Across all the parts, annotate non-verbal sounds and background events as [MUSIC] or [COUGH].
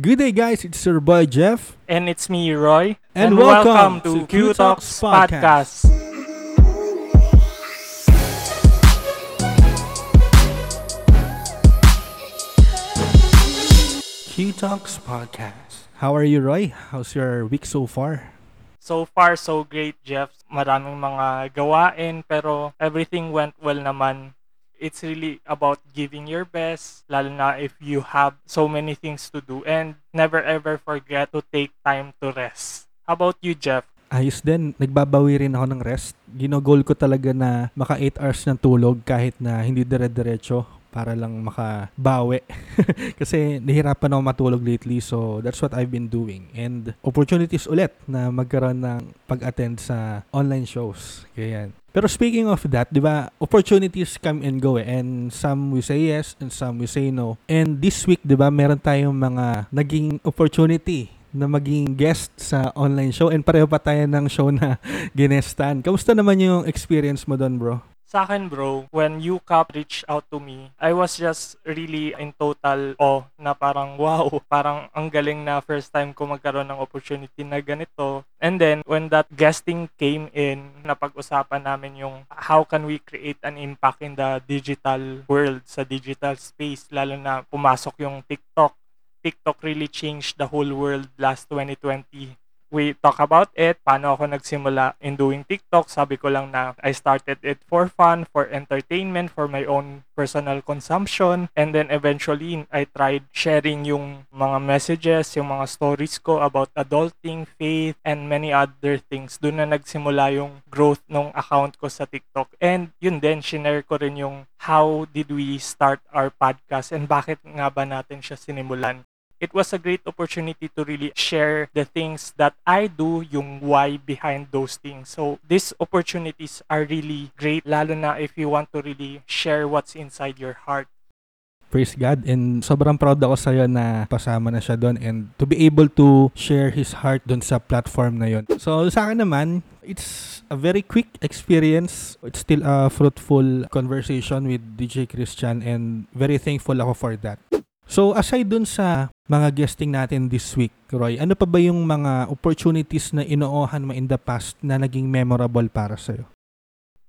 Good day, guys. It's your boy Jeff. And it's me, Roy. And welcome to Q Talks Podcast. Q Talks Podcast. How are you, Roy? How's your week so far? So far, so great, Jeff. Maraming mga gawain, pero everything went well naman. It's really about giving your best, lalo na if you have so many things to do. And never ever forget to take time to rest. How about you, Jeff? Ayos din. Nagbabawi rin ako ng rest. Ginogol ko talaga na maka 8 hours ng tulog kahit na hindi dire-diretso para lang makabawi. [LAUGHS] Kasi nahirapan ako matulog lately so that's what I've been doing. And opportunities ulit na magkaroon ng pag-attend sa online shows. Kaya yan. Pero speaking of that, di ba, opportunities come and go eh. And some we say yes and some we say no. And this week, di ba, meron tayong mga naging opportunity na maging guest sa online show and pareho pa tayo ng show na [LAUGHS] ginestan. Kamusta naman yung experience mo doon, bro? Sa akin, bro, when UCAP reached out to me, I was just really in total awe na parang wow, parang ang galing na first time ko magkaroon ng opportunity na ganito. And then, when that guesting came in, napag-usapan namin yung how can we create an impact in the digital world, sa digital space, lalo na pumasok yung TikTok. TikTok really changed the whole world last 2020 we talk about it, paano ako nagsimula in doing TikTok. Sabi ko lang na I started it for fun, for entertainment, for my own personal consumption. And then eventually, I tried sharing yung mga messages, yung mga stories ko about adulting, faith, and many other things. Doon na nagsimula yung growth ng account ko sa TikTok. And yun din, shinare ko rin yung how did we start our podcast and bakit nga ba natin siya sinimulan it was a great opportunity to really share the things that I do, yung why behind those things. So these opportunities are really great, lalo na if you want to really share what's inside your heart. Praise God and sobrang proud ako sa iyo na pasama na siya doon and to be able to share his heart doon sa platform na yon. So sa akin naman, it's a very quick experience. It's still a fruitful conversation with DJ Christian and very thankful ako for that. So aside dun sa mga guesting natin this week, Roy, ano pa ba yung mga opportunities na inoohan mo in the past na naging memorable para sa'yo?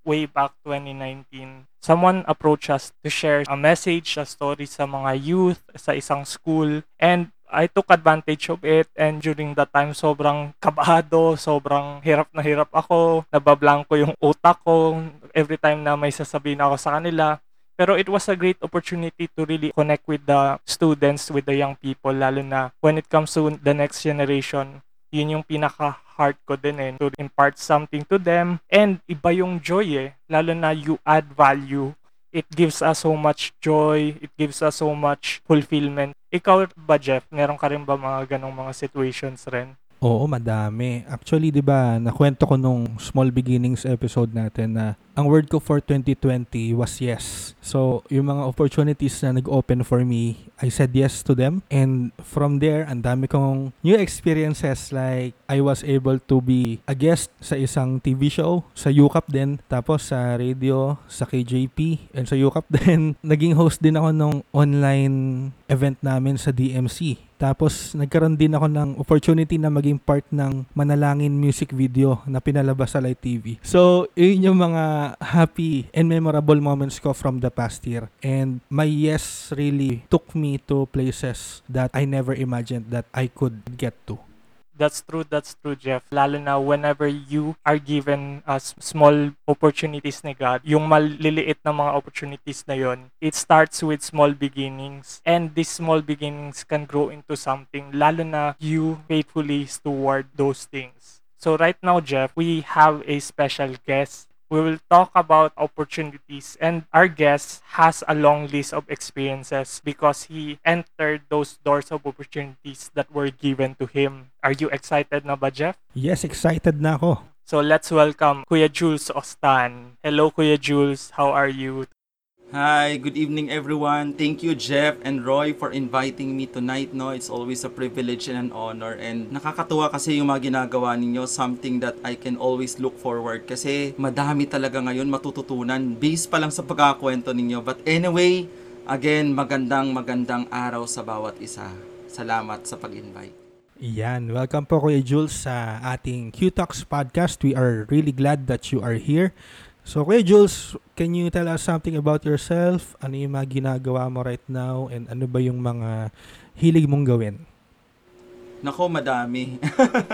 Way back 2019, someone approached us to share a message, a story sa mga youth sa isang school. And I took advantage of it and during that time sobrang kabado, sobrang hirap na hirap ako, nabablanko yung utak ko every time na may sasabihin ako sa kanila. Pero it was a great opportunity to really connect with the students, with the young people, lalo na when it comes to the next generation, yun yung pinaka-heart ko din eh, to impart something to them. And iba yung joy eh, lalo na you add value. It gives us so much joy, it gives us so much fulfillment. Ikaw ba Jeff, meron ka rin ba mga ganong mga situations rin? Oo, madami. Actually, 'di ba, nakwento ko nung small beginnings episode natin na ang word ko for 2020 was yes. So, yung mga opportunities na nag-open for me, I said yes to them. And from there, ang dami kong new experiences like I was able to be a guest sa isang TV show, sa UCAP din, tapos sa radio, sa KJP, and sa UCAP [LAUGHS] din. Naging host din ako nung online event namin sa DMC. Tapos nagkaroon din ako ng opportunity na maging part ng Manalangin music video na pinalabas sa Light TV. So, yun yung mga happy and memorable moments ko from the past year. And my yes really took me to places that I never imagined that I could get to. That's true, that's true, Jeff. Lalo na whenever you are given a small opportunities ni God, yung maliliit na mga opportunities na yon, it starts with small beginnings. And these small beginnings can grow into something, lalo na you faithfully steward those things. So right now, Jeff, we have a special guest we will talk about opportunities and our guest has a long list of experiences because he entered those doors of opportunities that were given to him. Are you excited na ba, Jeff? Yes, excited na ako. So let's welcome Kuya Jules Ostan. Hello, Kuya Jules. How are you? Hi, good evening everyone. Thank you Jeff and Roy for inviting me tonight. No, it's always a privilege and an honor and nakakatuwa kasi yung mga ginagawa ninyo, something that I can always look forward kasi madami talaga ngayon matututunan based pa lang sa pagkakakwento ninyo. But anyway, again, magandang magandang araw sa bawat isa. Salamat sa pag-invite. Yan, welcome po Kuya Jules sa ating Q-Talks podcast. We are really glad that you are here. So Kuya Jules, can you tell us something about yourself? Ano yung mga ginagawa mo right now and ano ba yung mga hilig mong gawin? Nako, madami.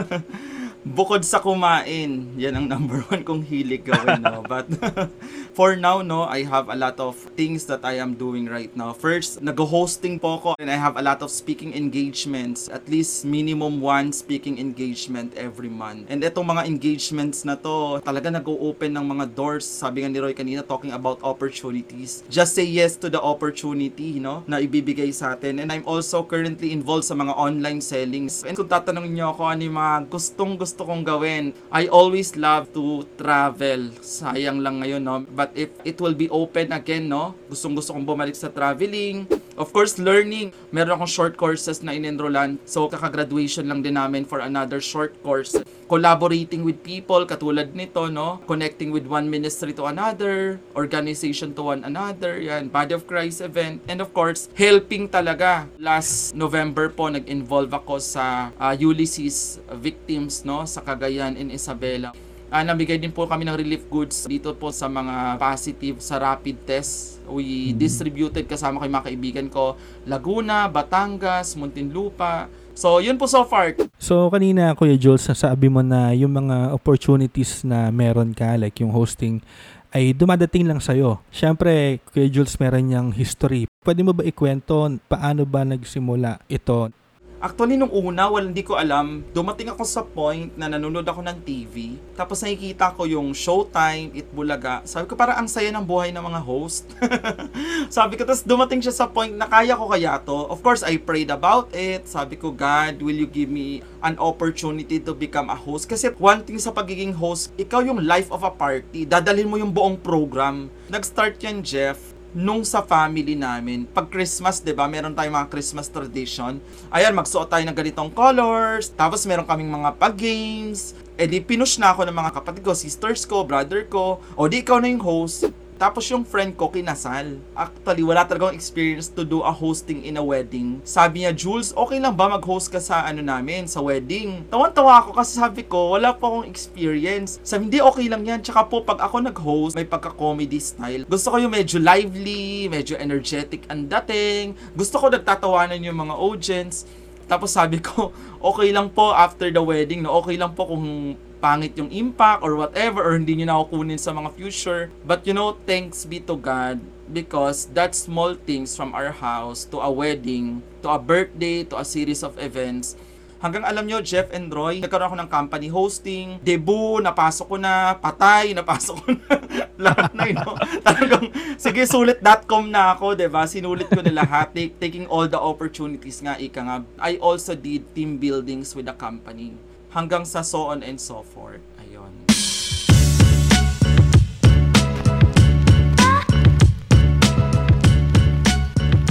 [LAUGHS] Bukod sa kumain, yan ang number one kong hilig gawin, no? [LAUGHS] But [LAUGHS] for now, no, I have a lot of things that I am doing right now. First, nag-hosting po ako and I have a lot of speaking engagements. At least minimum one speaking engagement every month. And itong mga engagements na to, talaga nag-open ng mga doors. Sabi nga ni Roy kanina, talking about opportunities. Just say yes to the opportunity, no, na ibibigay sa atin. And I'm also currently involved sa mga online sellings. And kung tatanungin niyo ako ano yung mga gustong gusto kong gawin, I always love to travel. Sayang lang ngayon, no? But if it will be open again, no? Gustong gusto kong bumalik sa traveling. Of course, learning. Meron akong short courses na in-enrollan. So, kaka-graduation lang din namin for another short course. Collaborating with people, katulad nito, no? Connecting with one ministry to another, organization to one another, yan, Body of Christ event. And of course, helping talaga. Last November po, nag-involve ako sa uh, Ulysses victims, no? Sa Cagayan in Isabela. Ah, namigay din po kami ng relief goods dito po sa mga positive sa rapid test. We distributed kasama kay mga kaibigan ko Laguna, Batangas, Muntinlupa. So, yun po so far. So kanina Kuya Jules, sabi mo na yung mga opportunities na meron ka, like yung hosting, ay dumadating lang sa'yo. Siyempre, Kuya Jules meron niyang history. Pwede mo ba ikwento paano ba nagsimula ito? Actually, nung una, well, hindi ko alam. Dumating ako sa point na nanonood ako ng TV. Tapos nakikita ko yung Showtime, Itbulaga. Sabi ko, para ang saya ng buhay ng mga host. [LAUGHS] Sabi ko, tapos dumating siya sa point na kaya ko kaya to. Of course, I prayed about it. Sabi ko, God, will you give me an opportunity to become a host? Kasi one thing sa pagiging host, ikaw yung life of a party. Dadalhin mo yung buong program. Nag-start yan, Jeff, nung sa family namin, pag Christmas, 'di ba, meron tayong mga Christmas tradition. Ayan, magsuot tayo ng ganitong colors, tapos meron kaming mga pag-games. Eh di pinush na ako ng mga kapatid ko, sisters ko, brother ko. O di ikaw na yung host. Tapos yung friend ko kinasal. Actually, wala talagang experience to do a hosting in a wedding. Sabi niya, Jules, okay lang ba mag-host ka sa ano namin, sa wedding? Tawan-tawa ako kasi sabi ko, wala pa akong experience. Sabi, hindi okay lang yan. Tsaka po, pag ako nag-host, may pagka-comedy style. Gusto ko yung medyo lively, medyo energetic ang dating. Gusto ko nagtatawanan yung mga audience. Tapos sabi ko, [LAUGHS] okay lang po after the wedding, no? okay lang po kung pangit yung impact or whatever or hindi nyo na ako kunin sa mga future. But you know, thanks be to God because that small things from our house to a wedding, to a birthday, to a series of events, Hanggang alam nyo, Jeff and Roy, nagkaroon ako ng company hosting, debut, napasok ko na, patay, [LAUGHS] napasok ko na, [LAUGHS] lahat na, you know. [LAUGHS] Talagang, sige, sulit.com na ako, ba Sinulit ko na lahat, take, taking all the opportunities nga, ika nga. I also did team buildings with the company. Hanggang sa so on and so forth. Ayun.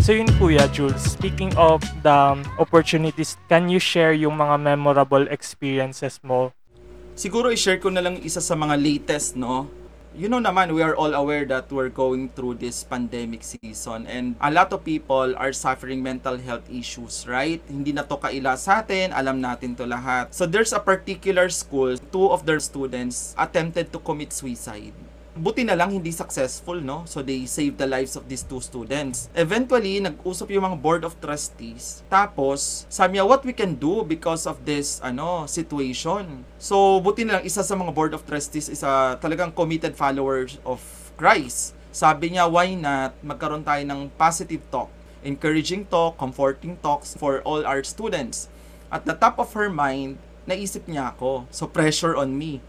So yun Kuya Jules, speaking of the opportunities, can you share yung mga memorable experiences mo? Siguro i-share ko na lang isa sa mga latest, no? You know naman, we are all aware that we're going through this pandemic season and a lot of people are suffering mental health issues, right? Hindi na to kaila sa atin, alam natin to lahat. So there's a particular school, two of their students attempted to commit suicide. Buti na lang hindi successful, no? So they saved the lives of these two students. Eventually, nag-usap yung mga board of trustees. Tapos, sabi niya, what we can do because of this ano situation. So, buti na lang isa sa mga board of trustees is a talagang committed followers of Christ. Sabi niya, why not magkaroon tayo ng positive talk, encouraging talk, comforting talks for all our students. At the top of her mind, naisip niya ako. So, pressure on me.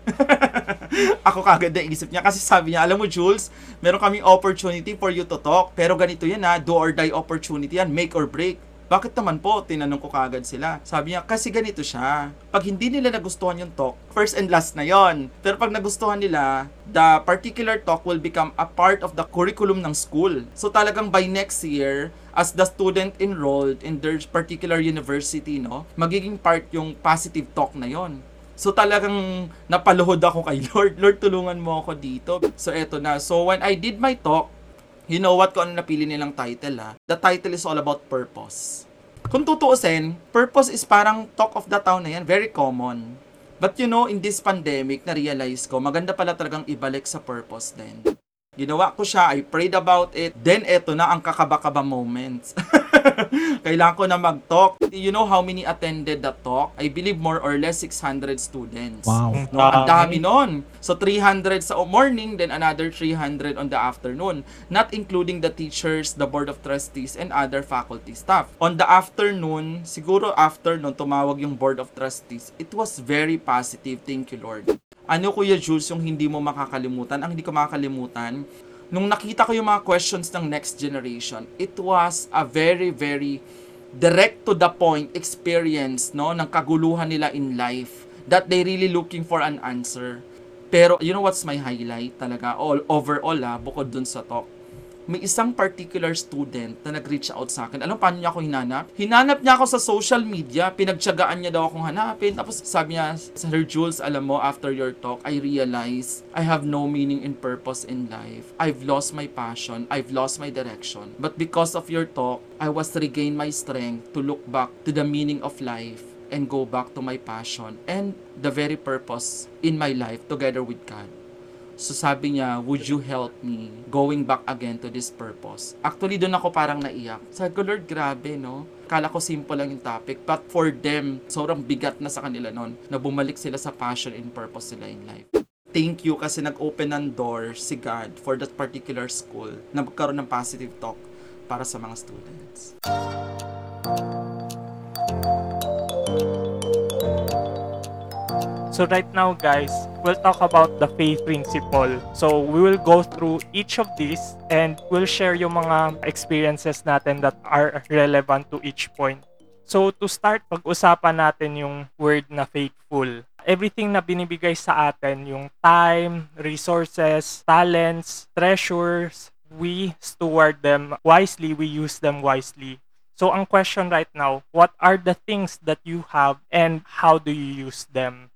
[LAUGHS] ako kagad naisip niya. Kasi sabi niya, alam mo Jules, meron kaming opportunity for you to talk. Pero ganito yan ha, do or die opportunity yan, make or break. Bakit naman po? Tinanong ko kagad sila. Sabi niya, kasi ganito siya. Pag hindi nila nagustuhan yung talk, first and last na yon. Pero pag nagustuhan nila, the particular talk will become a part of the curriculum ng school. So talagang by next year, as the student enrolled in their particular university, no, magiging part yung positive talk na yon. So talagang napaluhod ako kay [LAUGHS] Lord. Lord, tulungan mo ako dito. So eto na. So when I did my talk, You know what kung ano napili nilang title ha? The title is all about purpose. Kung tutuusin, purpose is parang talk of the town na yan, very common. But you know, in this pandemic, na-realize ko, maganda pala talagang ibalik sa purpose din. Ginawa ko siya, I prayed about it, then eto na ang kakaba-kaba moments. [LAUGHS] [LAUGHS] Kailangan ko na mag-talk. You know how many attended the talk? I believe more or less 600 students. Wow. No, ang dami nun. So 300 sa morning, then another 300 on the afternoon. Not including the teachers, the board of trustees, and other faculty staff. On the afternoon, siguro after nun, tumawag yung board of trustees. It was very positive. Thank you, Lord. Ano, Kuya Jules, yung hindi mo makakalimutan? Ang hindi ko makakalimutan, nung nakita ko yung mga questions ng next generation, it was a very, very direct to the point experience no ng kaguluhan nila in life that they really looking for an answer. Pero you know what's my highlight talaga all overall ah, bukod dun sa talk. May isang particular student na nag-reach out sa akin. Alam paano niya ako hinanap? Hinanap niya ako sa social media. Pinagtyagaan niya daw akong hanapin. Tapos sabi niya, Sir Jules, alam mo, after your talk, I realize I have no meaning and purpose in life. I've lost my passion. I've lost my direction. But because of your talk, I was regain my strength to look back to the meaning of life and go back to my passion and the very purpose in my life together with God. So sabi niya, would you help me going back again to this purpose? Actually, doon ako parang naiyak. Sabi ko, Lord, grabe, no? Kala ko simple lang yung topic. But for them, sobrang bigat na sa kanila noon na bumalik sila sa passion and purpose nila in life. Thank you kasi nag-open ng door si God for that particular school na magkaroon ng positive talk para sa mga students. So right now guys, we'll talk about the faith principle. So we will go through each of these and we'll share yung mga experiences natin that are relevant to each point. So to start, pag-usapan natin yung word na faithful. Everything na binibigay sa atin, yung time, resources, talents, treasures, we steward them wisely, we use them wisely. So ang question right now, what are the things that you have and how do you use them?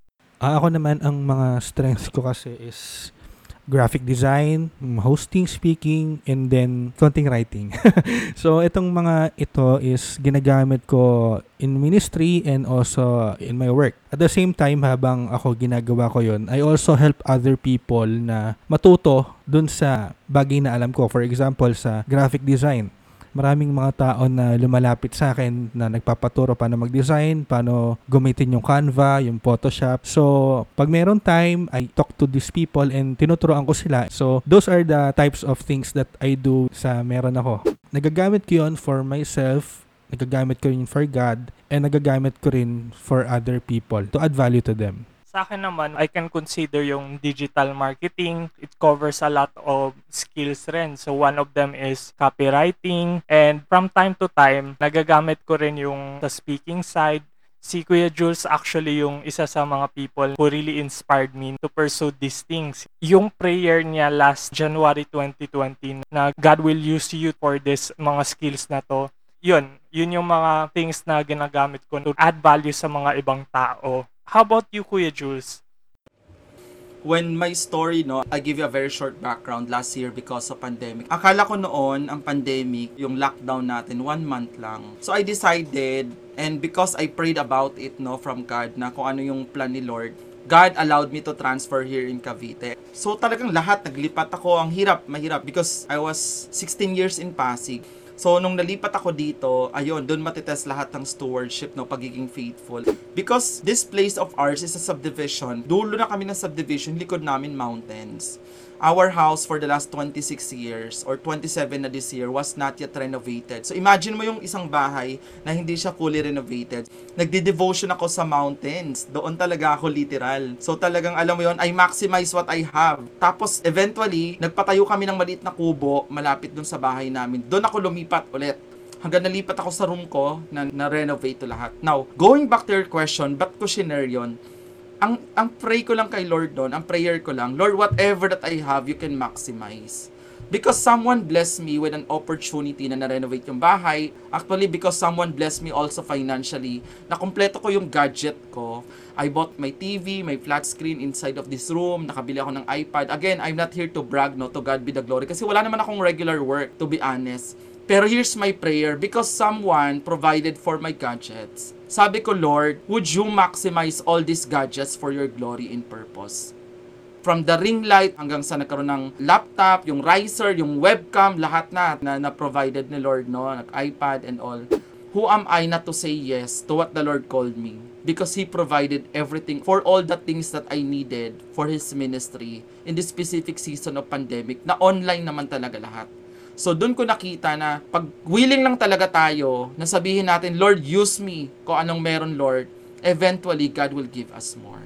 Ah, ako naman, ang mga strengths ko kasi is graphic design, mm, hosting, speaking, and then content writing. [LAUGHS] so, itong mga ito is ginagamit ko in ministry and also in my work. At the same time, habang ako ginagawa ko yon I also help other people na matuto dun sa bagay na alam ko. For example, sa graphic design maraming mga tao na lumalapit sa akin na nagpapaturo paano mag-design, paano gamitin yung Canva, yung Photoshop. So, pag meron time, I talk to these people and tinuturoan ko sila. So, those are the types of things that I do sa meron ako. Nagagamit ko yun for myself, nagagamit ko rin for God, and nagagamit ko rin for other people to add value to them. Sa akin naman, I can consider yung digital marketing. It covers a lot of skills rin. So one of them is copywriting. And from time to time, nagagamit ko rin yung sa speaking side. Si Kuya Jules actually yung isa sa mga people who really inspired me to pursue these things. Yung prayer niya last January 2020 na God will use you for this mga skills na to. Yun, yun yung mga things na ginagamit ko to add value sa mga ibang tao. How about you, Kuya Jules? when my story, no, I give you a very short background last year because of pandemic. Akala ko noon, ang pandemic, yung lockdown natin, one month lang. So I decided, and because I prayed about it, no, from God, na kung ano yung plan ni Lord, God allowed me to transfer here in Cavite. So talagang lahat, naglipat ako. Ang hirap, mahirap, because I was 16 years in Pasig. So, nung nalipat ako dito, ayun, doon matitest lahat ng stewardship, no, pagiging faithful. Because this place of ours is a subdivision. Dulo na kami ng subdivision, likod namin mountains. Our house for the last 26 years or 27 na this year was not yet renovated. So imagine mo yung isang bahay na hindi siya fully renovated. Nagdi-devotion ako sa mountains. Doon talaga ako literal. So talagang alam mo yon, I maximize what I have. Tapos eventually, nagpatayo kami ng maliit na kubo malapit dun sa bahay namin. Doon ako lumipat ulit hanggang nalipat ako sa room ko na na-renovate to lahat. Now, going back to your question, ba't ko shinare yun? Ang, ang pray ko lang kay Lord doon, ang prayer ko lang, Lord, whatever that I have, you can maximize. Because someone blessed me with an opportunity na na-renovate yung bahay. Actually, because someone blessed me also financially, na kompleto ko yung gadget ko. I bought my TV, my flat screen inside of this room, nakabili ako ng iPad. Again, I'm not here to brag, no, to God be the glory. Kasi wala naman akong regular work, to be honest. Pero here's my prayer, because someone provided for my gadgets. Sabi ko, Lord, would you maximize all these gadgets for your glory and purpose? From the ring light hanggang sa nagkaroon ng laptop, yung riser, yung webcam, lahat na na, na provided ni Lord, no? Nag-iPad and all. Who am I not to say yes to what the Lord called me? Because He provided everything for all the things that I needed for His ministry in this specific season of pandemic na online naman talaga lahat. So doon ko nakita na pag willing lang talaga tayo na sabihin natin, Lord, use me kung anong meron, Lord, eventually God will give us more.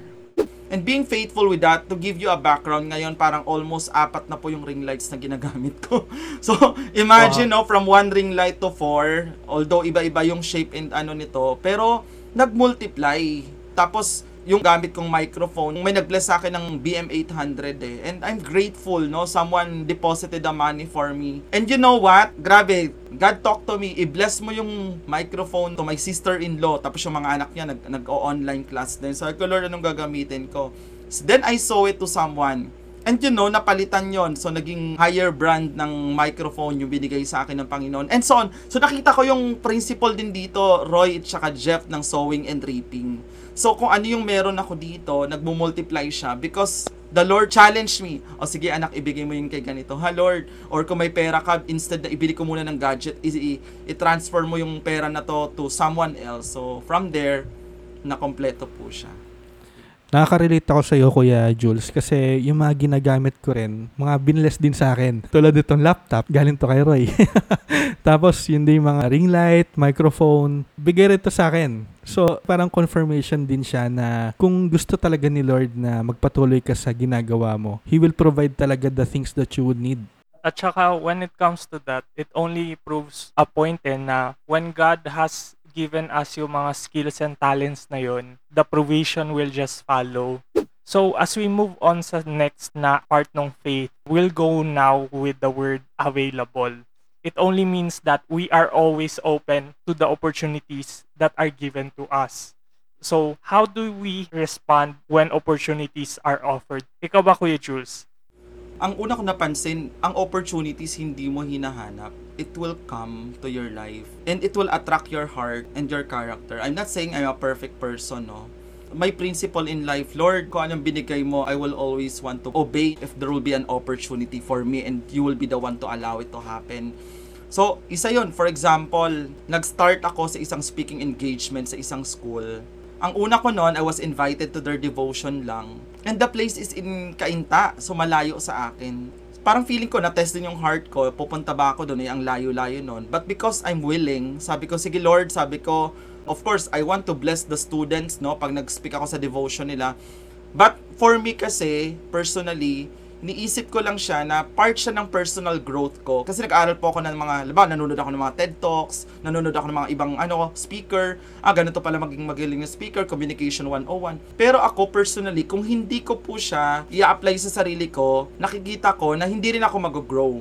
And being faithful with that, to give you a background, ngayon parang almost apat na po yung ring lights na ginagamit ko. [LAUGHS] So, imagine, no, from one ring light to four, although iba-iba yung shape and ano nito, pero nag-multiply. Tapos, yung gamit kong microphone, may nag-bless sa akin ng BM800 eh. And I'm grateful, no? Someone deposited the money for me. And you know what? Grabe, God talked to me, i-bless mo yung microphone to my sister-in-law. Tapos yung mga anak niya nag, nag-online class din. So, ko, Lord, anong gagamitin ko? So, then I saw it to someone. And you know, napalitan yon So, naging higher brand ng microphone yung binigay sa akin ng Panginoon. And so on. So, nakita ko yung principle din dito, Roy at saka Jeff ng sowing and reaping. So, kung ano yung meron ako dito, nagmo-multiply siya because the Lord challenged me. O sige anak, ibigay mo yung kay ganito. Ha Lord? Or kung may pera ka, instead na ibili ko muna ng gadget, i-transfer mo yung pera na to to someone else. So, from there, nakompleto po siya. Nakaka-relate ako sa iyo, Kuya Jules, kasi yung mga ginagamit ko rin, mga binless din sa akin. Tulad nitong laptop, galing to kay Roy. [LAUGHS] Tapos, yun din mga ring light, microphone, bigay rin to sa akin. So, parang confirmation din siya na kung gusto talaga ni Lord na magpatuloy ka sa ginagawa mo, He will provide talaga the things that you would need. At saka when it comes to that, it only proves a point eh na when God has given us yung mga skills and talents na yun, the provision will just follow. So as we move on sa next na part ng faith, we'll go now with the word available. It only means that we are always open to the opportunities that are given to us. So how do we respond when opportunities are offered? Ikaw ba Kuya Jules? Ang una ko napansin, ang opportunities hindi mo hinahanap. It will come to your life. And it will attract your heart and your character. I'm not saying I'm a perfect person, no? My principle in life, Lord, kung anong binigay mo, I will always want to obey if there will be an opportunity for me and you will be the one to allow it to happen. So, isa yon For example, nag-start ako sa isang speaking engagement sa isang school. Ang una ko noon, I was invited to their devotion lang. And the place is in Kainta, so malayo sa akin. Parang feeling ko, na-test din yung heart ko, pupunta ba ako doon, eh, ang layo-layo noon. But because I'm willing, sabi ko, sige Lord, sabi ko, of course, I want to bless the students, no, pag nag-speak ako sa devotion nila. But for me kasi, personally, niisip ko lang siya na part siya ng personal growth ko. Kasi nag-aaral po ako ng mga, diba, nanonood ako ng mga TED Talks, nanonood ako ng mga ibang ano, speaker. Ah, ganito pala maging magaling na speaker, Communication 101. Pero ako personally, kung hindi ko po siya i-apply sa sarili ko, nakikita ko na hindi rin ako mag-grow.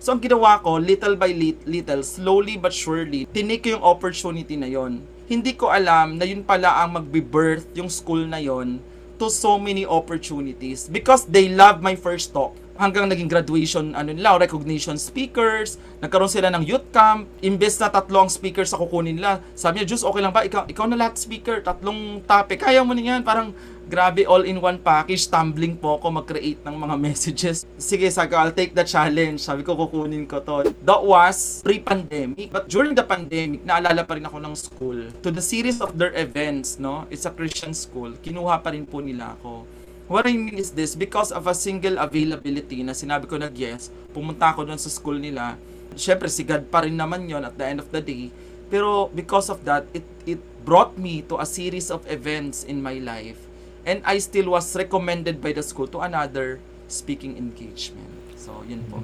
So, ang ginawa ko, little by lit- little, slowly but surely, tinake ko yung opportunity na yon. Hindi ko alam na yun pala ang magbe-birth yung school na yon to so many opportunities because they love my first talk. Hanggang naging graduation ano nila recognition speakers nagkaroon sila ng youth camp. Imbes na tatlo ang speakers sa kukunin nila. Sabi niya Diyos okay lang ba? Ikaw, ikaw na lahat speaker tatlong topic. Kaya mo na yan. Parang grabe all in one package tumbling po ako mag-create ng mga [LAUGHS] messages. Sige sabi I'll take the challenge. Sabi ko kukunin ko to. That was pre-pandemic. But during the pandemic naalala pa rin ako ng school. To the series of their events no? It's a Christian school. Kinuha pa rin po nila ako. What I mean is this, because of a single availability na sinabi ko nag yes, pumunta ako doon sa school nila. Syempre, si God pa rin naman yon at the end of the day. Pero because of that, it, it brought me to a series of events in my life. And I still was recommended by the school to another speaking engagement. So, yun po.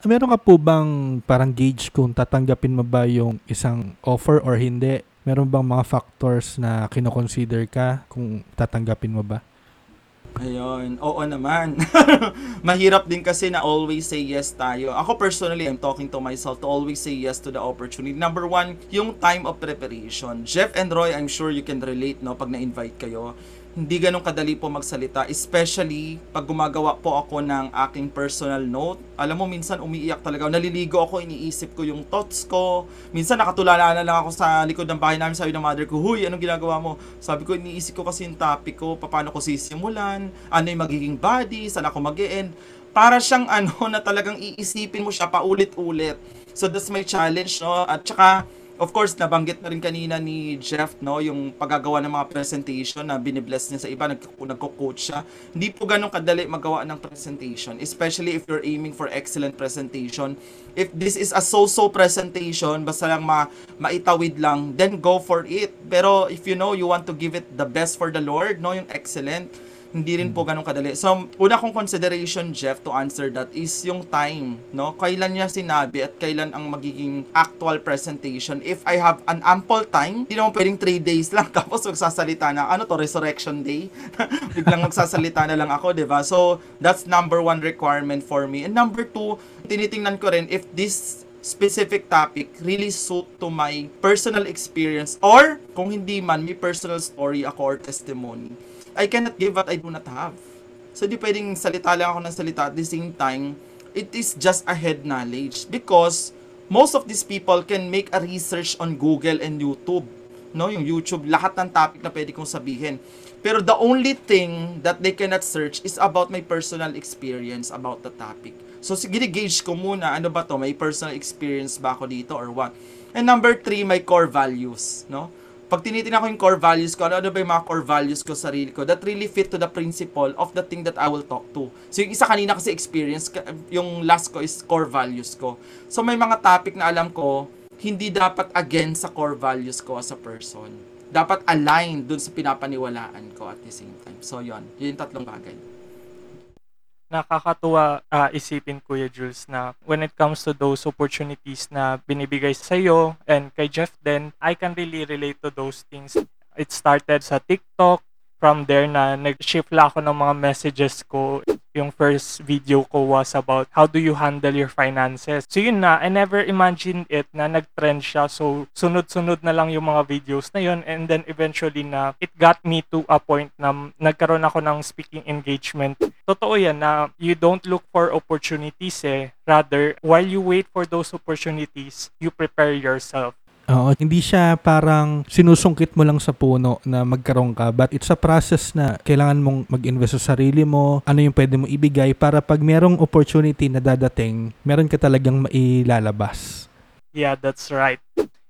Meron ka po bang parang gauge kung tatanggapin mo ba yung isang offer or hindi? Meron bang mga factors na kinoconsider ka kung tatanggapin mo ba? Ayun, oo naman. [LAUGHS] Mahirap din kasi na always say yes tayo. Ako personally, I'm talking to myself to always say yes to the opportunity. Number one, yung time of preparation. Jeff and Roy, I'm sure you can relate, no, pag na-invite kayo. Hindi ganun kadali po magsalita. Especially, pag gumagawa po ako ng aking personal note. Alam mo, minsan umiiyak talaga. Naliligo ako, iniisip ko yung thoughts ko. Minsan nakatulala na lang ako sa likod ng bahay namin. Sabi ng mother ko, Huy, anong ginagawa mo? Sabi ko, iniisip ko kasi yung topic ko. Paano ko sisimulan? Ano yung magiging body? Saan ako mag end Para siyang [LAUGHS] ano na talagang iisipin mo siya paulit-ulit. So that's my challenge, no? At saka, Of course, nabanggit na rin kanina ni Jeff, no, yung paggagawa ng mga presentation na binibless niya sa iba, nag nagko-coach siya. Hindi po ganun kadali magawa ng presentation, especially if you're aiming for excellent presentation. If this is a so-so presentation, basta lang ma maitawid lang, then go for it. Pero if you know you want to give it the best for the Lord, no, yung excellent, hindi rin po ganun kadali. So, una kong consideration, Jeff, to answer that is yung time, no? Kailan niya sinabi at kailan ang magiging actual presentation. If I have an ample time, hindi naman pwedeng 3 days lang [LAUGHS] tapos magsasalita na, ano to, resurrection day? [LAUGHS] Biglang magsasalita na lang ako, di ba? So, that's number one requirement for me. And number two, tinitingnan ko rin if this specific topic really suit to my personal experience or kung hindi man, may personal story ako or testimony. I cannot give what I do not have. So, di pwedeng salita lang ako ng salita at the same time, it is just a head knowledge because most of these people can make a research on Google and YouTube. No, yung YouTube, lahat ng topic na pwede kong sabihin. Pero the only thing that they cannot search is about my personal experience about the topic. So, gauge ko muna, ano ba to? May personal experience ba ako dito or what? And number three, my core values. No? Pag tinitingnan ko yung core values ko, ano, ano ba yung mga core values ko sa sarili ko, that really fit to the principle of the thing that I will talk to. So yung isa kanina kasi experience, yung last ko is core values ko. So may mga topic na alam ko, hindi dapat against sa core values ko as a person. Dapat aligned dun sa pinapaniwalaan ko at the same time. So yon yun yung tatlong bagay nakakatuwa uh, isipin Kuya Jules na when it comes to those opportunities na binibigay sa iyo and kay Jeff then I can really relate to those things. It started sa TikTok, from there na nag-shift lang ako ng mga messages ko. Yung first video ko was about how do you handle your finances. So yun na, I never imagined it na nag-trend siya. So sunod-sunod na lang yung mga videos na yun and then eventually na it got me to a point na nagkaroon ako ng speaking engagement. Totoo yan na you don't look for opportunities eh. Rather, while you wait for those opportunities, you prepare yourself. Oo, hindi siya parang sinusungkit mo lang sa puno na magkaroon ka, but it's a process na kailangan mong mag-invest sa sarili mo, ano yung pwede mo ibigay para pag merong opportunity na dadating, meron ka talagang mailalabas. Yeah, that's right.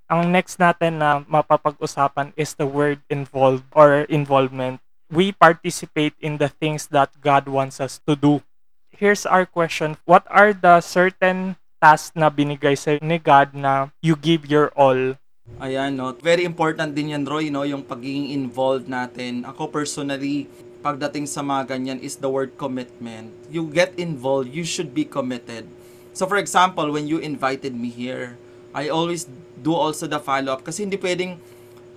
Ang next natin na mapapag-usapan is the word involved or involvement. We participate in the things that God wants us to do. Here's our question. What are the certain task na binigay sa ni God na you give your all. Ayan, no. Very important din yan, Roy, no? Yung pagiging involved natin. Ako personally, pagdating sa mga ganyan is the word commitment. You get involved, you should be committed. So for example, when you invited me here, I always do also the follow-up kasi hindi pwedeng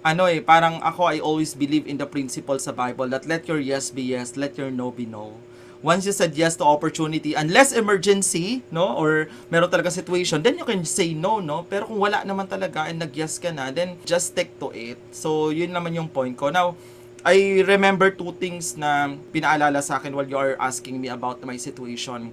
ano eh, parang ako I always believe in the principle sa Bible that let your yes be yes, let your no be no once you said yes to opportunity, unless emergency, no, or meron talaga situation, then you can say no, no. Pero kung wala naman talaga and nag-yes ka na, then just stick to it. So, yun naman yung point ko. Now, I remember two things na pinaalala sa akin while you are asking me about my situation.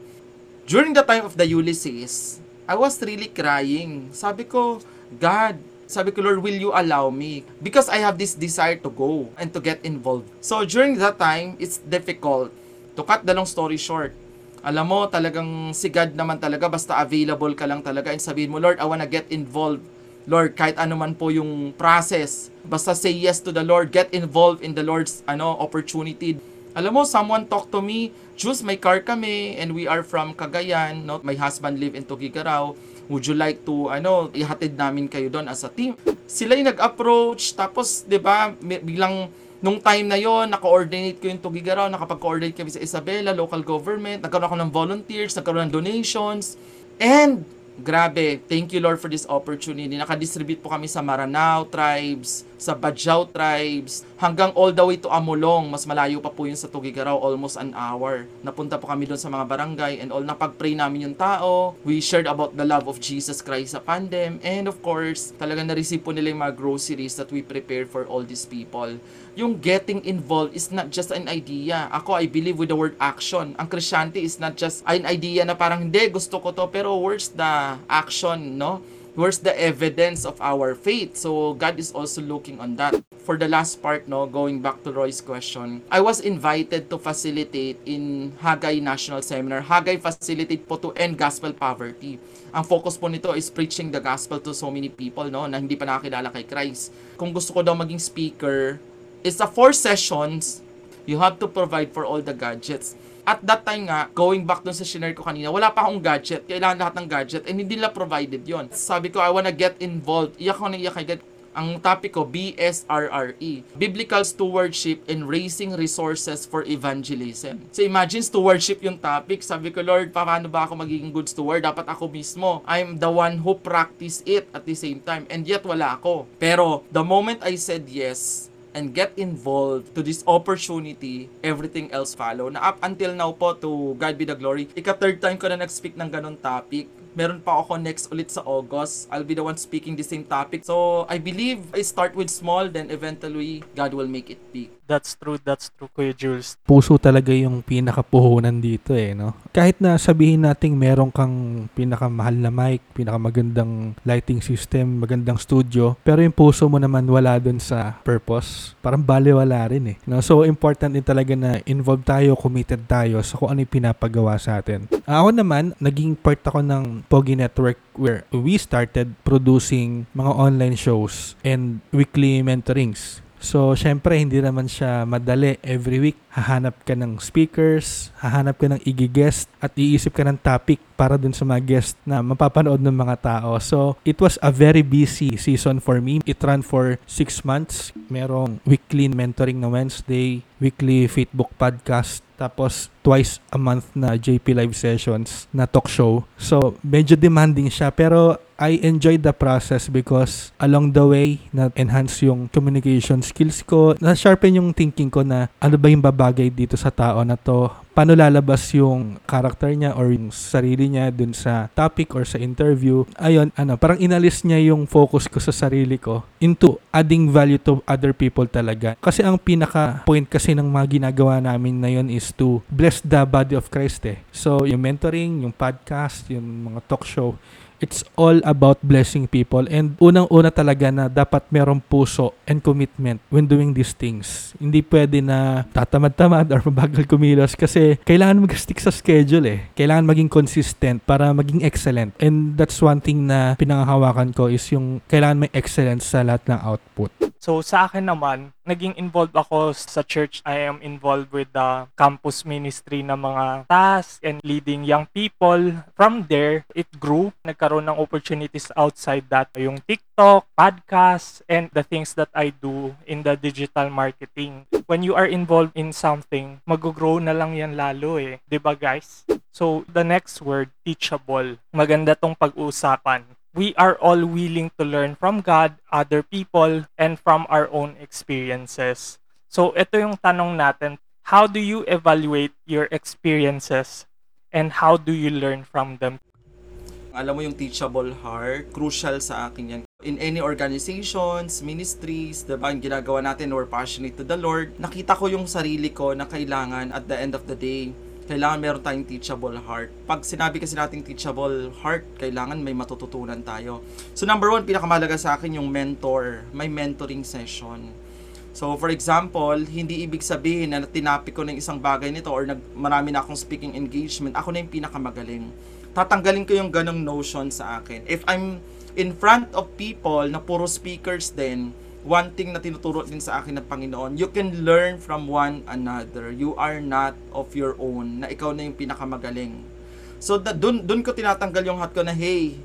During the time of the Ulysses, I was really crying. Sabi ko, God, sabi ko, Lord, will you allow me? Because I have this desire to go and to get involved. So, during that time, it's difficult To cut the long story short, alam mo, talagang si God naman talaga, basta available ka lang talaga and sabihin mo, Lord, I wanna get involved. Lord, kahit ano man po yung process, basta say yes to the Lord, get involved in the Lord's ano opportunity. Alam mo, someone talk to me, Jules, may car kami and we are from Cagayan, no? My husband live in Tugigaraw. Would you like to, ano, ihatid namin kayo doon as a team? Sila yung nag-approach, tapos, di ba, biglang Nung time na yon naka-coordinate ko yung Tugigaraw, nakapag-coordinate kami sa Isabela, local government, nagkaroon ako ng volunteers, nagkaroon ng donations, and grabe, thank you Lord for this opportunity. Naka-distribute po kami sa Maranao tribes, sa Bajau tribes, hanggang all the way to Amulong. Mas malayo pa po yun sa Tugigaraw, almost an hour. Napunta po kami doon sa mga barangay and all, napag-pray namin yung tao. We shared about the love of Jesus Christ upon them. And of course, talagang na-receive po nila yung mga groceries that we prepared for all these people. Yung getting involved is not just an idea. Ako, I believe with the word action. Ang Christianity is not just an idea na parang, hindi, gusto ko to, pero where's the action, no? Where's the evidence of our faith? So, God is also looking on that. For the last part, no, going back to Roy's question, I was invited to facilitate in Hagay National Seminar. Hagay facilitate po to end gospel poverty. Ang focus po nito is preaching the gospel to so many people, no, na hindi pa nakakilala kay Christ. Kung gusto ko daw maging speaker, it's a four sessions. You have to provide for all the gadgets. At that time nga, going back dun sa shinare ko kanina, wala pa akong gadget. Kailangan lahat ng gadget and hindi nila provided yon. Sabi ko, I wanna get involved. Iyak ko na iyak kay God. Ang topic ko, BSRRE. Biblical Stewardship in Raising Resources for Evangelism. So imagine stewardship yung topic. Sabi ko, Lord, paano ba ako magiging good steward? Dapat ako mismo. I'm the one who practice it at the same time. And yet, wala ako. Pero, the moment I said yes, and get involved to this opportunity, everything else follow. Na up until now po, to God be the glory, ika third time ko na nag-speak ng ganun topic. Meron pa ako next ulit sa August. I'll be the one speaking the same topic. So, I believe I start with small, then eventually, God will make it big. That's true, that's true, Kuya Jules. puso talaga yung pinakapuhunan dito eh, no? Kahit na sabihin nating meron kang pinakamahal na mic, pinakamagandang lighting system, magandang studio, pero yung puso mo naman wala dun sa purpose, parang baliwala rin eh. No? So, important din talaga na involved tayo, committed tayo sa kung ano yung pinapagawa sa atin. Ako naman, naging part ako ng Pogi Network where we started producing mga online shows and weekly mentorings. So, syempre, hindi naman siya madali. Every week, hahanap ka ng speakers, hahanap ka ng igi-guest, at iisip ka ng topic para dun sa mga guest na mapapanood ng mga tao. So, it was a very busy season for me. It ran for six months. Merong weekly mentoring na Wednesday, weekly Facebook podcast, tapos twice a month na JP live sessions na talk show. So, medyo demanding siya pero I enjoyed the process because along the way na enhance yung communication skills ko, na sharpen yung thinking ko na ano ba yung babagay dito sa tao na to, paano lalabas yung character niya or yung sarili niya dun sa topic or sa interview. Ayun, ano, parang inalis niya yung focus ko sa sarili ko into adding value to other people talaga. Kasi ang pinaka point kasi ng mga ginagawa namin na yun is to bless the body of Christ eh. So, yung mentoring, yung podcast, yung mga talk show, it's all about blessing people and unang-una talaga na dapat merong puso and commitment when doing these things. Hindi pwede na tatamad-tamad or mabagal kumilos kasi kailangan mag-stick sa schedule eh. Kailangan maging consistent para maging excellent. And that's one thing na pinangahawakan ko is yung kailangan may excellence sa lahat ng output. So sa akin naman, naging involved ako sa church. I am involved with the campus ministry na mga tasks and leading young people. From there, it grew. Nagkaroon ng opportunities outside that. Yung TikTok, podcast, and the things that I do in the digital marketing. When you are involved in something, mag-grow na lang yan lalo eh. ba guys? So, the next word, teachable. Maganda tong pag-usapan we are all willing to learn from God, other people, and from our own experiences. So, ito yung tanong natin. How do you evaluate your experiences and how do you learn from them? Alam mo yung teachable heart, crucial sa akin yan. In any organizations, ministries, diba, yung ginagawa natin, we're passionate to the Lord. Nakita ko yung sarili ko na kailangan at the end of the day, kailangan meron tayong teachable heart. Pag sinabi kasi nating teachable heart, kailangan may matututunan tayo. So number one, pinakamalaga sa akin yung mentor. May mentoring session. So for example, hindi ibig sabihin na tinapik ko ng isang bagay nito or nag, marami na akong speaking engagement, ako na yung pinakamagaling. Tatanggalin ko yung ganong notion sa akin. If I'm in front of people na puro speakers din, one thing na tinuturo din sa akin ng Panginoon, you can learn from one another. You are not of your own, na ikaw na yung pinakamagaling. So, da, dun, dun ko tinatanggal yung hat ko na, hey,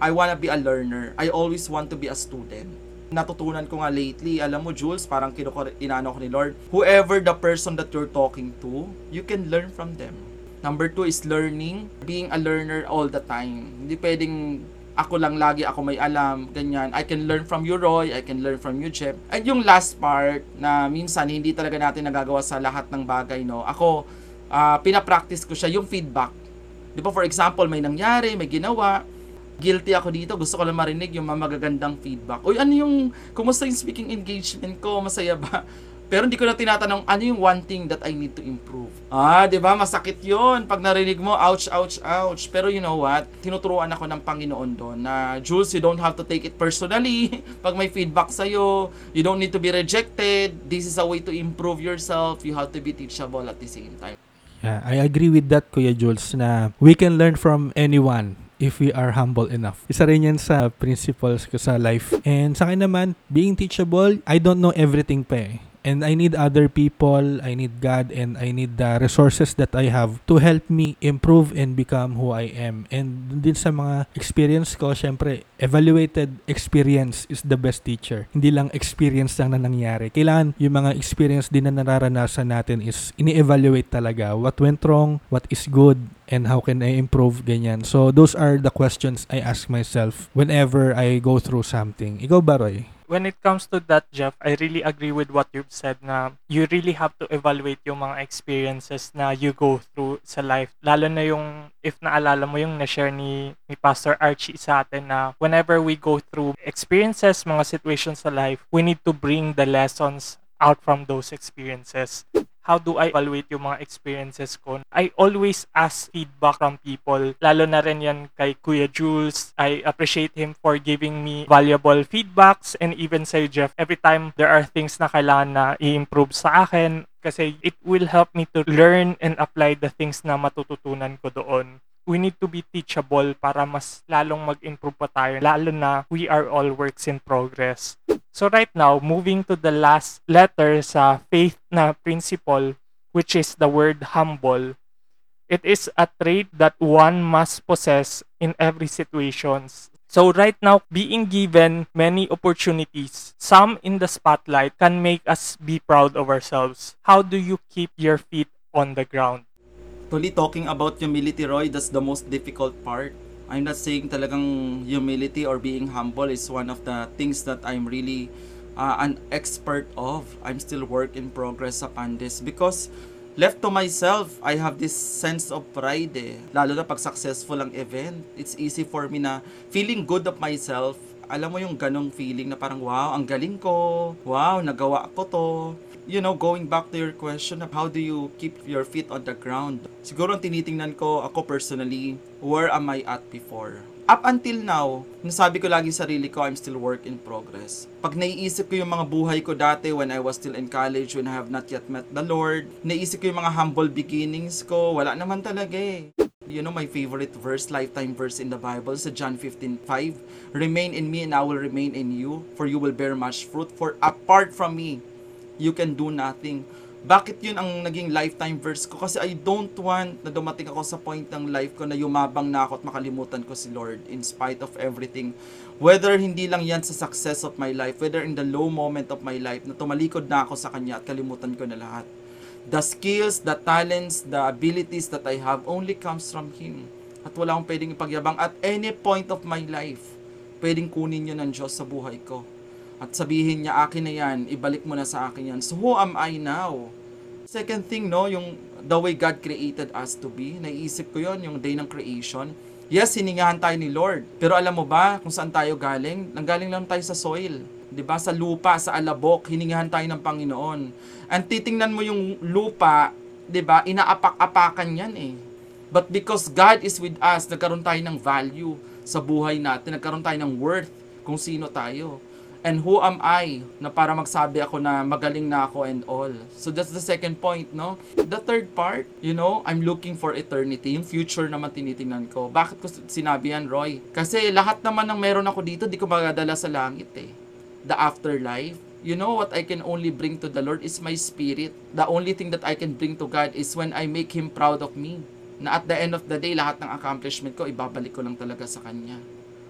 I wanna be a learner. I always want to be a student. Natutunan ko nga lately, alam mo Jules, parang kinuko, inano ko ni Lord, whoever the person that you're talking to, you can learn from them. Number two is learning, being a learner all the time. Hindi pwedeng ako lang lagi ako may alam, ganyan. I can learn from you, Roy. I can learn from you, Jeff. And yung last part na minsan hindi talaga natin nagagawa sa lahat ng bagay, no. Ako, ah, pinapractice ko siya, yung feedback. Di ba, for example, may nangyari, may ginawa, guilty ako dito, gusto ko lang marinig yung mga magagandang feedback. Uy, ano yung, kumusta yung speaking engagement ko? Masaya ba? Pero hindi ko na tinatanong, ano yung one thing that I need to improve? Ah, di ba? Masakit yon Pag narinig mo, ouch, ouch, ouch. Pero you know what? Tinuturuan ako ng Panginoon doon na, Jules, you don't have to take it personally. [LAUGHS] Pag may feedback sa'yo, you don't need to be rejected. This is a way to improve yourself. You have to be teachable at the same time. Yeah, I agree with that, Kuya Jules, na we can learn from anyone if we are humble enough. Isa rin yan sa principles ko sa life. And sa akin naman, being teachable, I don't know everything pa eh. And I need other people, I need God, and I need the resources that I have to help me improve and become who I am. And din sa mga experience ko, syempre, evaluated experience is the best teacher. Hindi lang experience lang na nangyari. Kailangan yung mga experience din na nararanasan natin is ini-evaluate talaga what went wrong, what is good, and how can I improve, ganyan. So, those are the questions I ask myself whenever I go through something. Ikaw ba, Roy? When it comes to that, Jeff, I really agree with what you've said na you really have to evaluate yung mga experiences na you go through sa life. Lalo na yung, if naalala mo yung na-share ni, ni Pastor Archie sa atin na whenever we go through experiences, mga situations sa life, we need to bring the lessons out from those experiences how do I evaluate yung mga experiences ko? I always ask feedback from people, lalo na rin yan kay Kuya Jules. I appreciate him for giving me valuable feedbacks and even say Jeff, every time there are things na kailangan na i-improve sa akin, kasi it will help me to learn and apply the things na matututunan ko doon we need to be teachable para mas lalong mag-improve pa tayo, lalo na we are all works in progress. So right now, moving to the last letter sa faith na principle, which is the word humble. It is a trait that one must possess in every situations. So right now, being given many opportunities, some in the spotlight, can make us be proud of ourselves. How do you keep your feet on the ground? Actually, talking about humility, Roy, that's the most difficult part. I'm not saying talagang humility or being humble is one of the things that I'm really uh, an expert of. I'm still work in progress upon this because left to myself, I have this sense of pride eh. Lalo na pag successful ang event, it's easy for me na feeling good of myself. Alam mo yung ganong feeling na parang wow, ang galing ko. Wow, nagawa ko to you know, going back to your question of how do you keep your feet on the ground, siguro ang tinitingnan ko, ako personally, where am I at before? Up until now, nasabi ko lagi sarili ko, I'm still work in progress. Pag naiisip ko yung mga buhay ko dati when I was still in college, when I have not yet met the Lord, naisip ko yung mga humble beginnings ko, wala naman talaga eh. You know my favorite verse, lifetime verse in the Bible, sa John 15:5, Remain in me and I will remain in you, for you will bear much fruit, for apart from me, you can do nothing. Bakit yun ang naging lifetime verse ko? Kasi I don't want na dumating ako sa point ng life ko na yumabang na ako at makalimutan ko si Lord in spite of everything. Whether hindi lang yan sa success of my life, whether in the low moment of my life, na tumalikod na ako sa Kanya at kalimutan ko na lahat. The skills, the talents, the abilities that I have only comes from Him. At wala akong pwedeng ipagyabang at any point of my life. Pwedeng kunin yun ng Diyos sa buhay ko at sabihin niya, akin na yan, ibalik mo na sa akin yan. So who am I now? Second thing, no, yung the way God created us to be, naiisip ko yon yung day ng creation. Yes, hiningahan tayo ni Lord. Pero alam mo ba kung saan tayo galing? Nanggaling lang tayo sa soil. 'di ba? Sa lupa, sa alabok, hiningahan tayo ng Panginoon. And titingnan mo yung lupa, 'di ba? Inaapak-apakan 'yan eh. But because God is with us, nagkaroon tayo ng value sa buhay natin, nagkaroon tayo ng worth kung sino tayo. And who am I na para magsabi ako na magaling na ako and all. So that's the second point, no? The third part, you know, I'm looking for eternity. Yung future naman tinitingnan ko. Bakit ko sinabi yan, Roy? Kasi lahat naman ng meron ako dito, di ko magadala sa langit eh. The afterlife. You know what I can only bring to the Lord is my spirit. The only thing that I can bring to God is when I make Him proud of me. Na at the end of the day, lahat ng accomplishment ko, ibabalik ko lang talaga sa Kanya.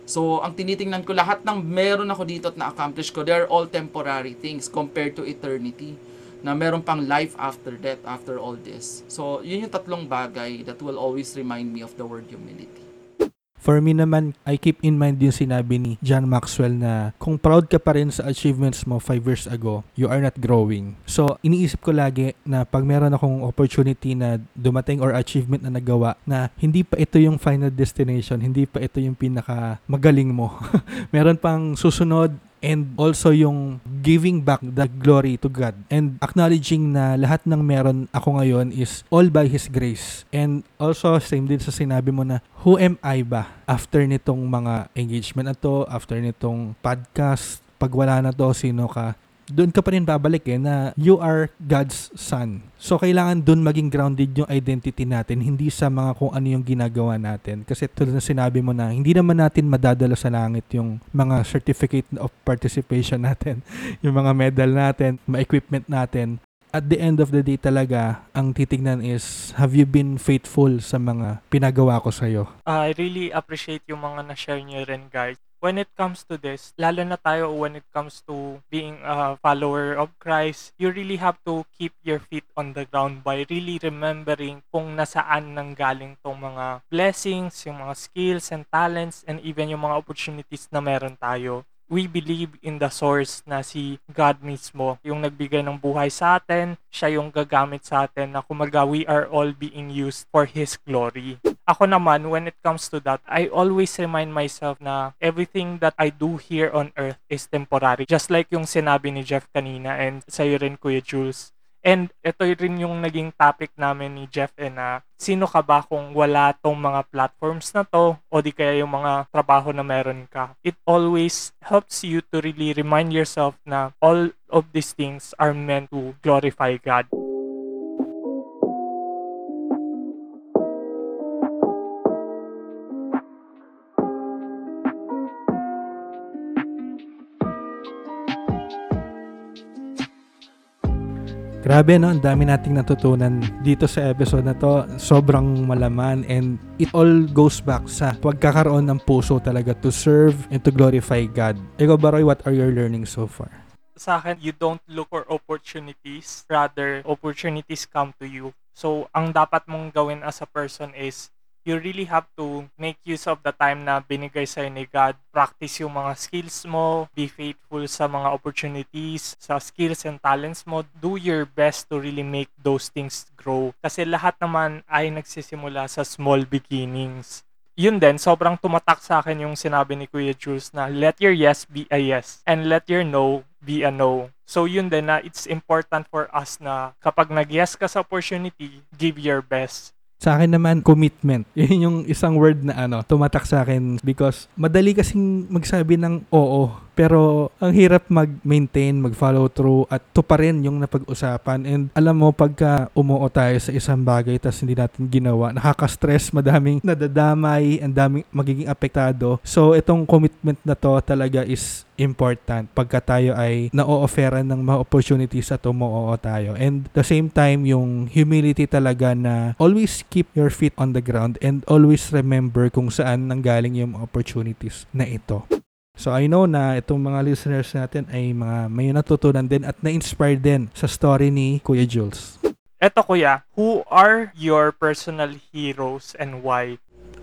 So, ang tinitingnan ko, lahat ng meron ako dito at na-accomplish ko, they are all temporary things compared to eternity na meron pang life after death, after all this. So, yun yung tatlong bagay that will always remind me of the word humility. For me naman, I keep in mind yung sinabi ni John Maxwell na kung proud ka pa rin sa achievements mo 5 years ago, you are not growing. So, iniisip ko lagi na pag meron akong opportunity na dumating or achievement na nagawa na hindi pa ito yung final destination, hindi pa ito yung pinaka magaling mo. [LAUGHS] meron pang susunod and also yung giving back the glory to God. And acknowledging na lahat ng meron ako ngayon is all by His grace. And also same din sa sinabi mo na who am I ba after nitong mga engagement na to after nitong podcast? Pag wala na to sino ka doon ka pa rin babalik eh na you are God's son. So kailangan doon maging grounded yung identity natin, hindi sa mga kung ano yung ginagawa natin. Kasi tulad na sinabi mo na hindi naman natin madadala sa langit yung mga certificate of participation [LAUGHS] natin, yung mga medal natin, mga equipment natin. At the end of the day talaga, ang titignan is, have you been faithful sa mga pinagawa ko sa'yo? I really appreciate yung mga na-share nyo rin, guys. When it comes to this, lalo na tayo when it comes to being a follower of Christ, you really have to keep your feet on the ground by really remembering kung nasaan nang galing tong mga blessings, yung mga skills and talents, and even yung mga opportunities na meron tayo we believe in the source na si God mismo, yung nagbigay ng buhay sa atin, siya yung gagamit sa atin na kumaga we are all being used for His glory. Ako naman, when it comes to that, I always remind myself na everything that I do here on earth is temporary. Just like yung sinabi ni Jeff kanina and sa'yo rin Kuya Jules. And ito rin yung naging topic namin ni Jeff eh na sino ka ba kung wala tong mga platforms na to o di kaya yung mga trabaho na meron ka. It always helps you to really remind yourself na all of these things are meant to glorify God. Grabe no, ang dami nating natutunan dito sa episode na to. Sobrang malaman and it all goes back sa pagkakaroon ng puso talaga to serve and to glorify God. Ikaw ba Roy, what are your learnings so far? Sa akin, you don't look for opportunities, rather opportunities come to you. So, ang dapat mong gawin as a person is you really have to make use of the time na binigay sa'yo ni God. Practice yung mga skills mo, be faithful sa mga opportunities, sa skills and talents mo. Do your best to really make those things grow. Kasi lahat naman ay nagsisimula sa small beginnings. Yun din, sobrang tumatak sa akin yung sinabi ni Kuya Jules na let your yes be a yes and let your no be a no. So yun din na it's important for us na kapag nag-yes ka sa opportunity, give your best. Sa akin naman, commitment. [LAUGHS] Yun yung isang word na ano, tumatak sa akin because madali kasing magsabi ng oo. Pero ang hirap mag-maintain, mag-follow through at to pa rin yung napag-usapan. And alam mo, pagka umuo tayo sa isang bagay tapos hindi natin ginawa, nakaka-stress, madaming nadadamay, ang daming magiging apektado. So itong commitment na to talaga is important pagka tayo ay na-offeran ng mga opportunities at umuoo tayo. And the same time, yung humility talaga na always keep your feet on the ground and always remember kung saan nanggaling yung opportunities na ito. So I know na itong mga listeners natin ay mga may natutunan din at na-inspire din sa story ni Kuya Jules. Eto kuya, who are your personal heroes and why?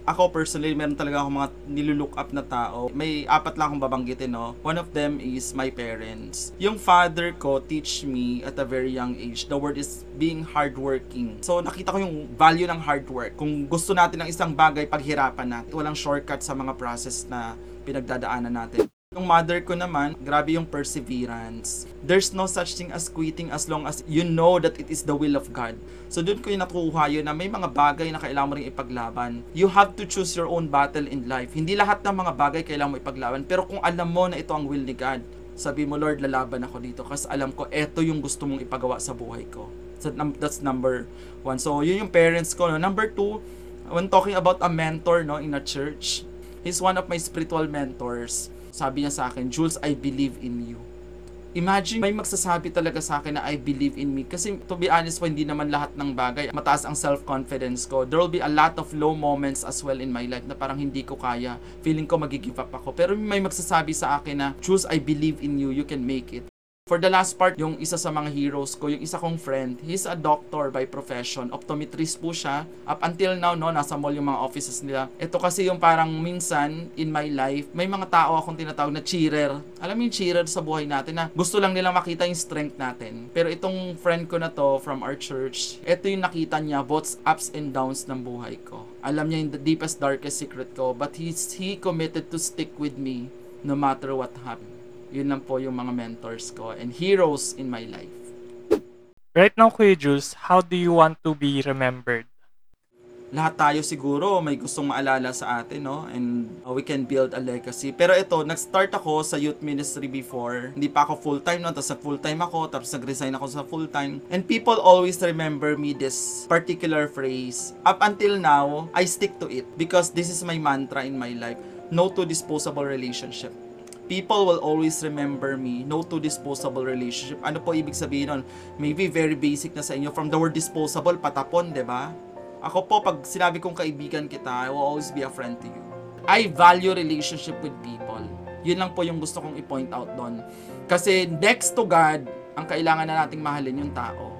Ako personally, meron talaga akong mga nilulook up na tao. May apat lang akong babanggitin, no? One of them is my parents. Yung father ko teach me at a very young age, the word is being hardworking. So, nakita ko yung value ng hard work. Kung gusto natin ng isang bagay, paghirapan natin. Walang shortcut sa mga process na pinagdadaanan natin. Yung mother ko naman, grabe yung perseverance. There's no such thing as quitting as long as you know that it is the will of God. So doon ko yung nakuha yun na may mga bagay na kailangan mo rin ipaglaban. You have to choose your own battle in life. Hindi lahat ng mga bagay kailangan mo ipaglaban. Pero kung alam mo na ito ang will ni God, sabi mo, Lord, lalaban ako dito kasi alam ko, eto yung gusto mong ipagawa sa buhay ko. So that's number one. So yun yung parents ko. No? Number two, when talking about a mentor no, in a church, he's one of my spiritual mentors. Sabi niya sa akin, Jules, I believe in you. Imagine, may magsasabi talaga sa akin na I believe in me. Kasi to be honest po, hindi naman lahat ng bagay. Mataas ang self-confidence ko. There will be a lot of low moments as well in my life na parang hindi ko kaya. Feeling ko magigive up ako. Pero may magsasabi sa akin na, Jules, I believe in you. You can make it. For the last part, yung isa sa mga heroes ko, yung isa kong friend, he's a doctor by profession. Optometrist po siya. Up until now, no, nasa mall yung mga offices nila. Ito kasi yung parang minsan in my life, may mga tao akong tinatawag na cheerer. Alam mo yung cheerer sa buhay natin na gusto lang nila makita yung strength natin. Pero itong friend ko na to from our church, ito yung nakita niya both ups and downs ng buhay ko. Alam niya yung the deepest, darkest secret ko, but he's, he committed to stick with me no matter what happened. Yun lang po yung mga mentors ko and heroes in my life. Right now, Kuya Jules, how do you want to be remembered? lahat tayo siguro may gustong maalala sa atin, no? And uh, we can build a legacy. Pero ito, nag-start ako sa youth ministry before. Hindi pa ako full-time, no? Tapos nag-full-time ako, tapos nag-resign ako sa full-time. And people always remember me this particular phrase. Up until now, I stick to it because this is my mantra in my life. No to disposable relationship people will always remember me. No to disposable relationship. Ano po ibig sabihin nun? Maybe very basic na sa inyo. From the word disposable, patapon, 'di ba? Ako po, pag sinabi kong kaibigan kita, I will always be a friend to you. I value relationship with people. Yun lang po yung gusto kong i-point out doon. Kasi next to God, ang kailangan na nating mahalin yung tao.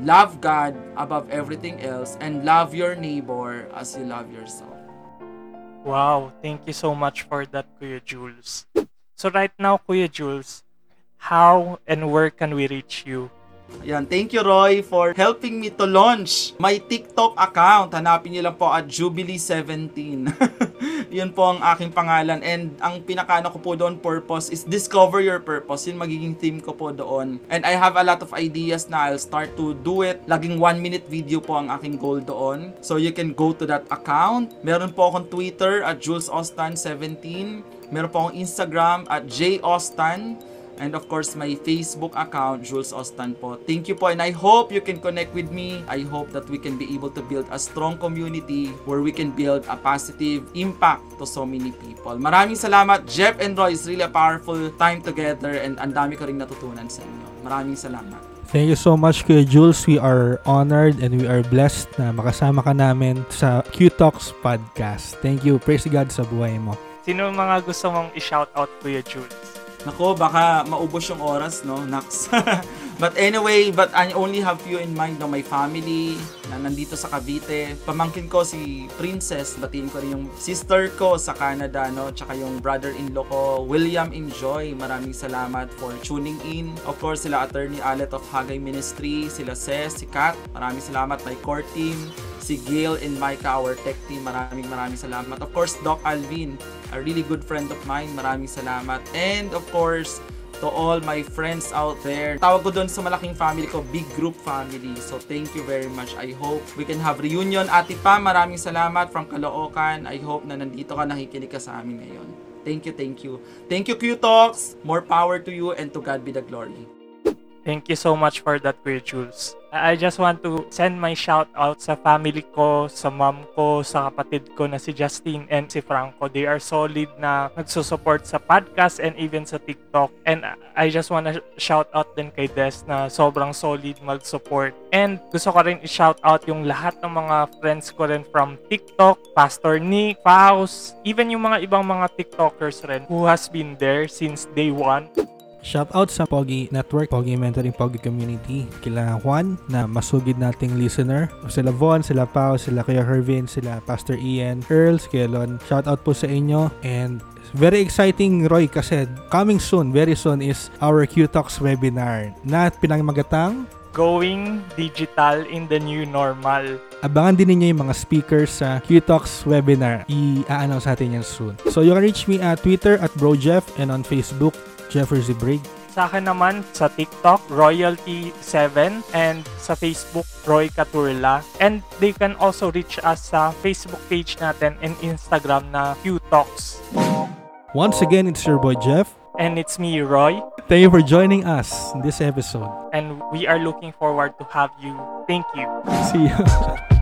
Love God above everything else and love your neighbor as you love yourself. Wow, thank you so much for that, Kuya Jules. So right now, Kuya Jules, how and where can we reach you? Ayan, thank you Roy for helping me to launch my TikTok account. Hanapin niyo lang po at Jubilee17. [LAUGHS] Yun po ang aking pangalan and ang pinakaano ko po doon purpose is discover your purpose. Yun magiging theme ko po doon. And I have a lot of ideas na I'll start to do it. Laging 1 minute video po ang aking goal doon. So you can go to that account. Meron po akong Twitter at JulesAustan17. Meron po akong Instagram at JAustan. And of course, my Facebook account, Jules Ostan po. Thank you po and I hope you can connect with me. I hope that we can be able to build a strong community where we can build a positive impact to so many people. Maraming salamat. Jeff and Roy, it's really a powerful time together and ang dami ko rin natutunan sa inyo. Maraming salamat. Thank you so much, Kuya Jules. We are honored and we are blessed na makasama ka namin sa Q-Talks podcast. Thank you. Praise God sa buhay mo. Sino mga gusto mong i-shoutout, Kuya Jules? Nako, baka maubos yung oras, no? Nax. [LAUGHS] but anyway, but I only have few in mind, no? My family na nandito sa Cavite. Pamangkin ko si Princess. Batiin ko rin yung sister ko sa Canada, no? Tsaka yung brother-in-law ko, William Enjoy. Maraming salamat for tuning in. Of course, sila Attorney Alet of Hagay Ministry, sila Ses, si Kat. Maraming salamat. My core team, si Gail and Micah, our tech team. Maraming maraming salamat. Of course, Doc Alvin, a really good friend of mine. Maraming salamat. And of course, to all my friends out there. Tawag ko doon sa malaking family ko, big group family. So thank you very much. I hope we can have reunion. Ate Pa, maraming salamat from Caloocan. I hope na nandito ka, nakikinig ka sa amin ngayon. Thank you, thank you. Thank you, Q-Talks. More power to you and to God be the glory. Thank you so much for that, Kuya Jules. I just want to send my shout out sa family ko, sa mom ko, sa kapatid ko na si Justine and si Franco. They are solid na nagsusupport sa podcast and even sa TikTok. And I just want to shout out din kay Des na sobrang solid mag-support. And gusto ko rin i-shout out yung lahat ng mga friends ko rin from TikTok, Pastor Nick, Faust, even yung mga ibang mga TikTokers rin who has been there since day one. Shout out sa Pogi Network, Pogi Mentoring Pogi Community, kila Juan na masugid nating listener. Sila Von, sila Pao, sila Kuya Hervin, sila Pastor Ian, Earl, Skelon. Shout out po sa inyo and very exciting Roy kasi coming soon, very soon is our Q-Talks webinar na pinangmagatang Going digital in the new normal. Abangan din ninyo yung mga speakers sa Q-Talks webinar. I-announce natin yan soon. So you can reach me at Twitter at BroJeff and on Facebook, Jeffersy Brig. Sa akin naman, sa TikTok, Royalty7 and sa Facebook, Roy Caturla. And they can also reach us sa Facebook page natin and Instagram na Q-Talks. Once again, it's your boy Jeff. And it's me, Roy. Thank you for joining us in this episode. And we are looking forward to have you. Thank you. See you. [LAUGHS]